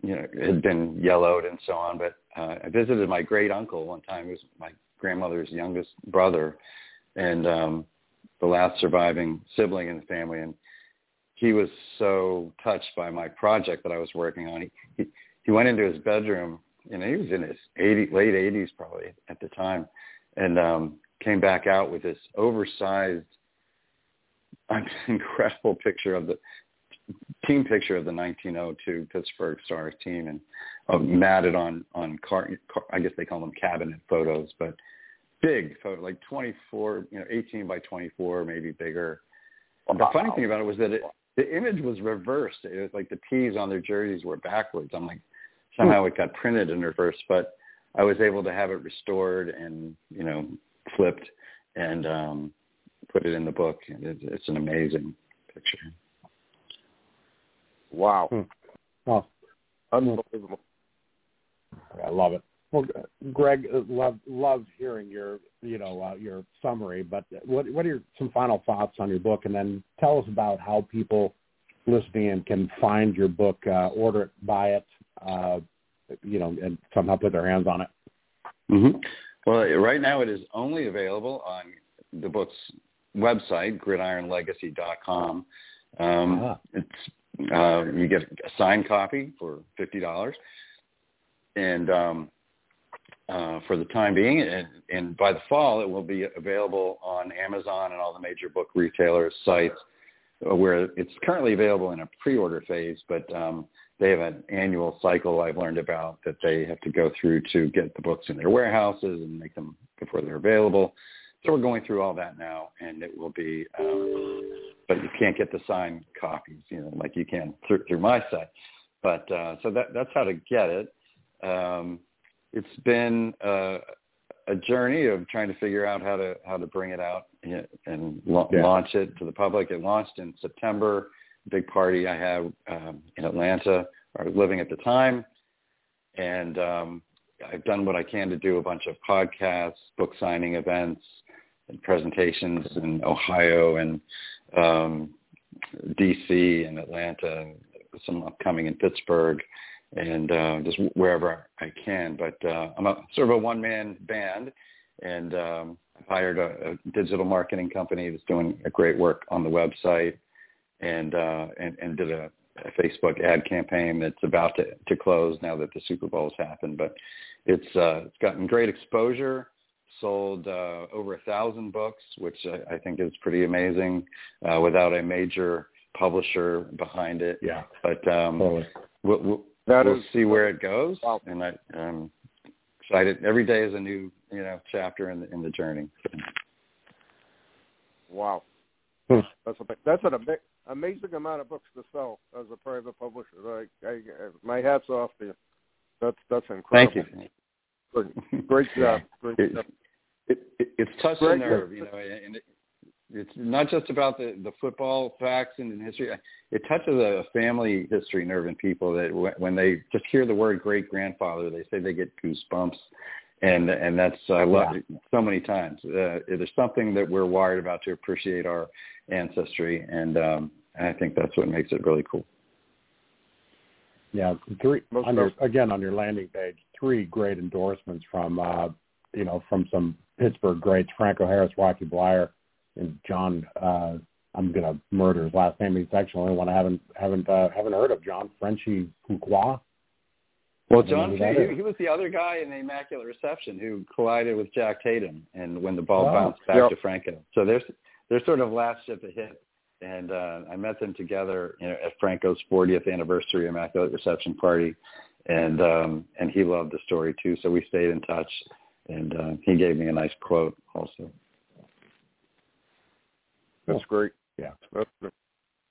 A: you know had been yellowed and so on. But uh, I visited my great uncle one time. He was my grandmother's youngest brother, and um, the last surviving sibling in the family. And he was so touched by my project that I was working on. He he, he went into his bedroom, you know, he was in his 80, late 80s probably at the time, and um, came back out with this oversized, incredible picture of the team picture of the 1902 Pittsburgh Stars team, and uh, matted on on car, car, I guess they call them cabinet photos, but big photo, like 24, you know, 18 by 24, maybe bigger. The funny thing about it was that it, the image was reversed. It was like the T's on their jerseys were backwards. I'm like, somehow it got printed in reverse, but I was able to have it restored and you know flipped and um, put it in the book. It, it's an amazing picture.
B: Wow. Hmm.
C: Oh,
B: unbelievable.
C: I love it. Well, Greg, uh, love love hearing your you know uh, your summary. But what what are your, some final thoughts on your book, and then tell us about how people listening can find your book, uh, order it, buy it, uh, you know, and somehow put their hands on it.
A: Mm-hmm. Well, right now it is only available on the book's website, gridironlegacy.com. Um,
C: Ah.
A: It's uh, you get a signed copy for fifty dollars, and um, uh, for the time being, and, and by the fall, it will be available on Amazon and all the major book retailers' sites, uh, where it's currently available in a pre-order phase, but um, they have an annual cycle I've learned about that they have to go through to get the books in their warehouses and make them before they're available. So we're going through all that now, and it will be, um, but you can't get the signed copies, you know, like you can through, through my site. But uh, so that that's how to get it. Um, it's been uh, a journey of trying to figure out how to how to bring it out and, and la-
C: Yeah.
A: launch it to the public. It launched in September. Big party I had um, in Atlanta. I was living at the time, and um, I've done what I can to do a bunch of podcasts, book signing events, and presentations in Ohio and um, D.C. and Atlanta, some upcoming in Pittsburgh, and uh, just wherever I can. But uh, I'm a sort of a one-man band, and um, I've hired a, a digital marketing company that's doing a great work on the website, and uh, and, and did a, a Facebook ad campaign that's about to, to close now that the Super Bowl's happened. But it's uh, it's gotten great exposure. Sold uh, over a thousand books, which I, I think is pretty amazing, uh, without a major publisher behind it.
C: Yeah,
A: But um,
C: totally.
A: we'll, we'll,
B: That
A: we'll
B: is-
A: see where it goes.
B: Wow.
A: And I, um, excited. Every day is a new, you know, chapter in the in the journey.
B: Wow.
C: Hmm.
B: That's a that's an amazing amount of books to sell as a private publisher. Like, I, I, my hats off to you. That's that's incredible.
A: Thank you.
B: Great, great job. Great job.
A: It, it, it's touched a
B: Greg,
A: nerve, you know, and it, it's not just about the the football facts and history. It touches a family history nerve in people that when- when they just hear the word great grandfather, they say they get goosebumps, and and that's I love it so many times. Uh, there's something that we're wired about to appreciate our ancestry, and um, and I think that's what makes it really cool.
C: Yeah, three on your, again on your landing page, three great endorsements from uh, you know from some Pittsburgh greats: Franco Harris, Rocky Bleier, and John. Uh, I'm gonna murder his last name. He's actually the only one I haven't haven't uh, haven't heard of. John Frenchy Fuqua.
A: Well,
C: I don't know
A: John he, he was the other guy in the Immaculate Reception who collided with Jack Tatum, and when the ball
C: Oh.
A: bounced back
B: Yep.
A: to Franco. So there's they're sort of last at the hit. and uh, I met them together you know, at Franco's 40th anniversary Immaculate Reception party, and um, and he loved the story too. So we stayed in touch, and uh, he gave me a nice quote also.
B: That's great.
C: Yeah.
B: That's great.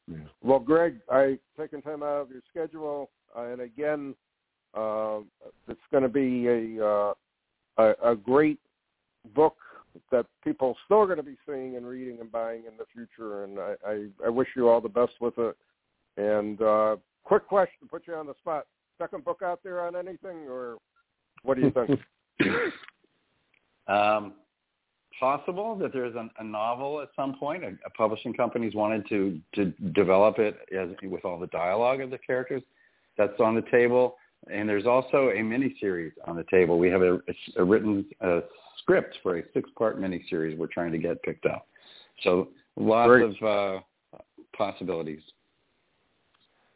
C: Yeah.
B: Well, Greg, I taken time out of your schedule, uh, and again, uh, it's going to be a, uh, a a great book that people still are going to be seeing and reading and buying in the future. And I, I, I wish you all the best with it. And uh, quick question, to put you on the spot. Second book out there on anything, or what do you think?
A: Um, possible that there's a, a novel at some point. A, a publishing company's wanted to to develop it as with all the dialogue of the characters. That's on the table, and there's also a miniseries on the table. We have a, a written uh script for a six-part miniseries we're trying to get picked up. So lots
B: Great.
A: of uh, possibilities.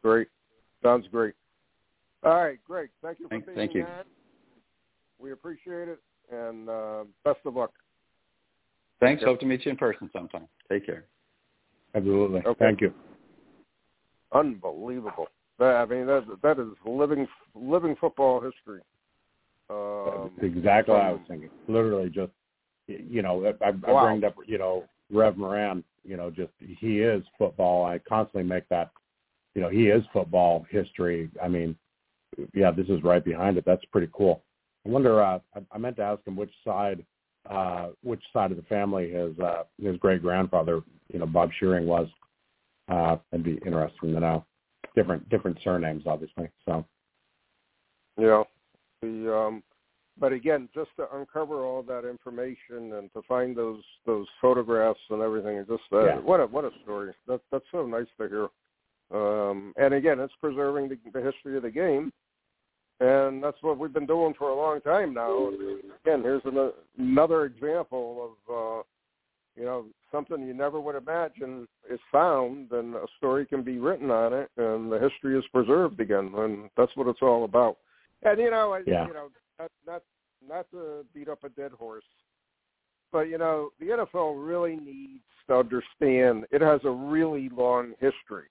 B: great, sounds great. All right, great. thank you for
A: Thank-
B: being
A: thank you.
B: We appreciate it, and uh, best of luck.
A: Thanks. Hope to meet you in person sometime. Take care.
C: Absolutely.
B: Okay.
C: Thank you.
B: Unbelievable. That, I mean, that that is living living football history. Um,
C: That's exactly what I was thinking. Literally, just you know, I, I
B: Wow.
C: bring up you know Rev Moran. You know, just he is football. I constantly make that. You know, he is football history. I mean, yeah, this is right behind it. That's pretty cool. I wonder. Uh, I, I meant to ask him which side, uh, which side of the family his uh, his great grandfather, you know, Bob Shiring was. Uh, it'd be interesting to know. Different different surnames, obviously. So
B: Yeah. The um but again, just to uncover all that information and to find those those photographs and everything, just uh,
C: Yeah.
B: what a what a story. That that's so nice to hear. Um and again, it's preserving the, the history of the game. And that's what we've been doing for a long time now. And again, here's an, another example of uh you know, something you never would imagine is found, then a story can be written on it, and the history is preserved again, and that's what it's all about. And you know,
C: Yeah.
B: you know, not not not to beat up a dead horse, but you know, the NFL really needs to understand it has a really long history.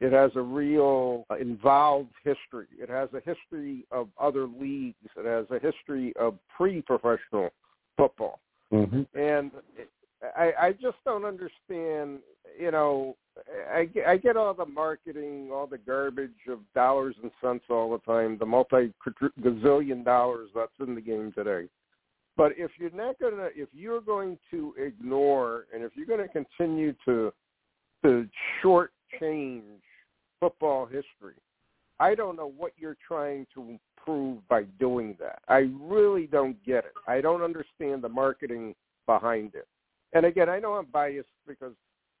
B: It has a real uh, involved history. It has a history of other leagues. It has a history of pre-professional football.
C: Mm-hmm.
B: And I, I just don't understand. You know, I, get- I get all the marketing, all the garbage of dollars and cents all the time, the multi gazillion dollars that's in the game today. But if you're not gonna, if you're going to ignore, and if you're going to continue to to shortchange football history, I don't know what you're trying to prove by doing that. I really don't get it. I don't understand the marketing behind it. And again, I know I'm biased because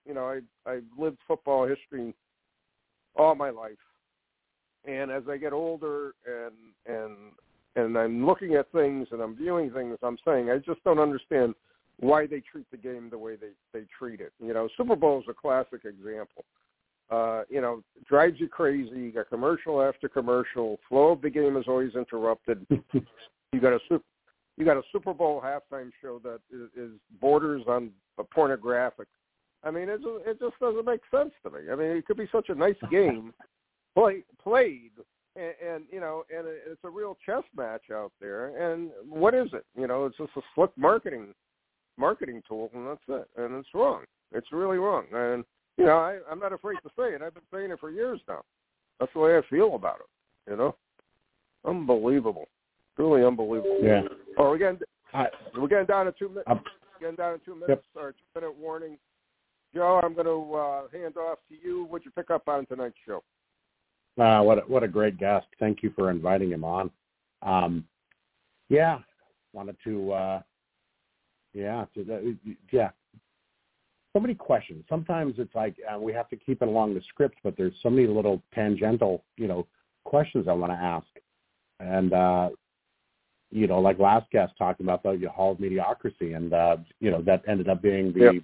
B: you know I I've lived football history all my life, and as I get older and and and I'm looking at things and I'm viewing things, I'm saying I just don't understand why they treat the game the way they they treat it. You know, Super Bowl is a classic example. Uh, you know, drives you crazy. You got commercial after commercial. Flow of the game is always interrupted. you got a super, you got a Super Bowl halftime show that is, is borders on pornographic. I mean, it just, it just doesn't make sense to me. I mean, it could be such a nice game play, played, and, and you know, and it's a real chess match out there. And what is it? You know, it's just a slick marketing marketing tool, and that's it. And it's wrong. It's really wrong. And you know, I, I'm not afraid to say it. I've been saying it for years now. That's the way I feel about it. You know, unbelievable, truly unbelievable.
C: Yeah.
B: Oh, we're getting
C: I,
B: we're getting down to two minutes. Getting down to two minutes or two minute warning. Joe, I'm going to uh, hand off to you. What'd you pick up on tonight's show?
C: Uh, what a, what a great guest! Thank you for inviting him on. Um, yeah, wanted to. Uh, yeah, to, uh, yeah. So many questions. Sometimes it's like uh, we have to keep it along the script, but there's so many little tangential, you know, questions I want to ask. And uh, you know, like last guest talking about the Hall of Mediocrity, and uh, you know that ended up being the,
B: Yep.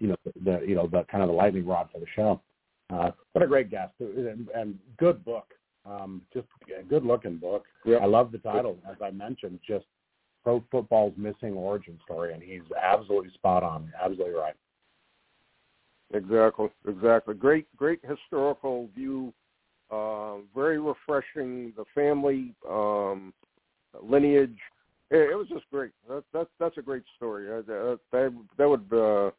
C: you know, the, the you know the kind of the lightning rod for the show. Uh, what a great guest and, and good book. Um, just a good looking book.
B: Yep.
C: I love the title, as I mentioned, just pro football's missing origin story, and he's absolutely spot on. Absolutely right.
B: Exactly, exactly. Great, great historical view. Uh, very refreshing. The family um, lineage. It, it was just great. That, that's that's a great story. I, that that that would. Uh,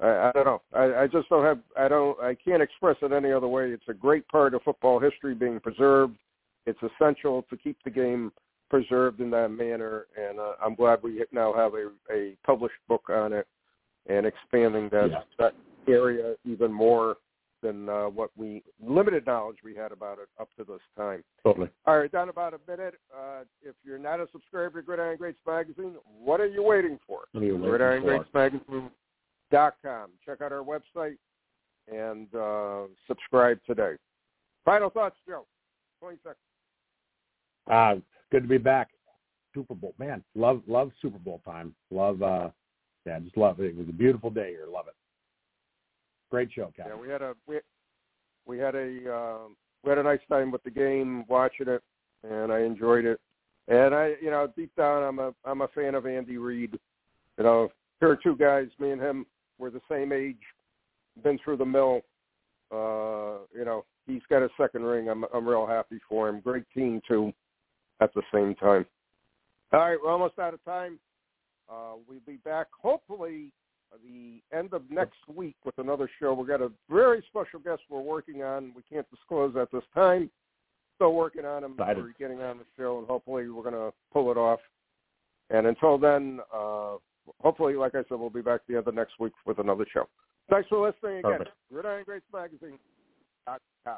B: I, I don't know. I, I just don't have. I don't. I can't express it any other way. It's a great part of football history being preserved. It's essential to keep the game preserved in that manner, and uh, I'm glad we now have a, a published book on it and expanding that
C: Yeah.
B: that area even more than uh, what we limited knowledge we had about it up to this time.
C: Totally.
B: All right, down about a minute. Uh, if you're not a subscriber to Gridiron Greats magazine, what are you waiting for?
C: What are you waiting for?
B: GridironGreatsMagazine.com. Check out our website and uh, subscribe today. Final thoughts, Joe. Twenty seconds.
C: Uh, good to be back. Super Bowl, man. Love love Super Bowl time. Love. uh Yeah, just love it. It was a beautiful day here. Love it. Great show,
B: Yeah, we had a we, we had a um, we had a nice time with the game, watching it, and I enjoyed it. And I, you know, deep down, I'm a I'm a fan of Andy Reid. You know, here are two guys. Me and him were the same age, been through the mill. Uh, you know, he's got a second ring. I'm I'm real happy for him. Great team too, at the same time. All right, we're almost out of time. Uh, we'll be back hopefully the end of next week with another show. We've got a very special guest we're working on. We can't disclose at this time. Still working on him.
C: Excited.
B: We're getting on the show, and hopefully we're going to pull it off. And until then, uh, hopefully, like I said, we'll be back the end of next week with another show. Thanks for listening again.
C: Perfect.
B: GridironGreatsMagazine.com.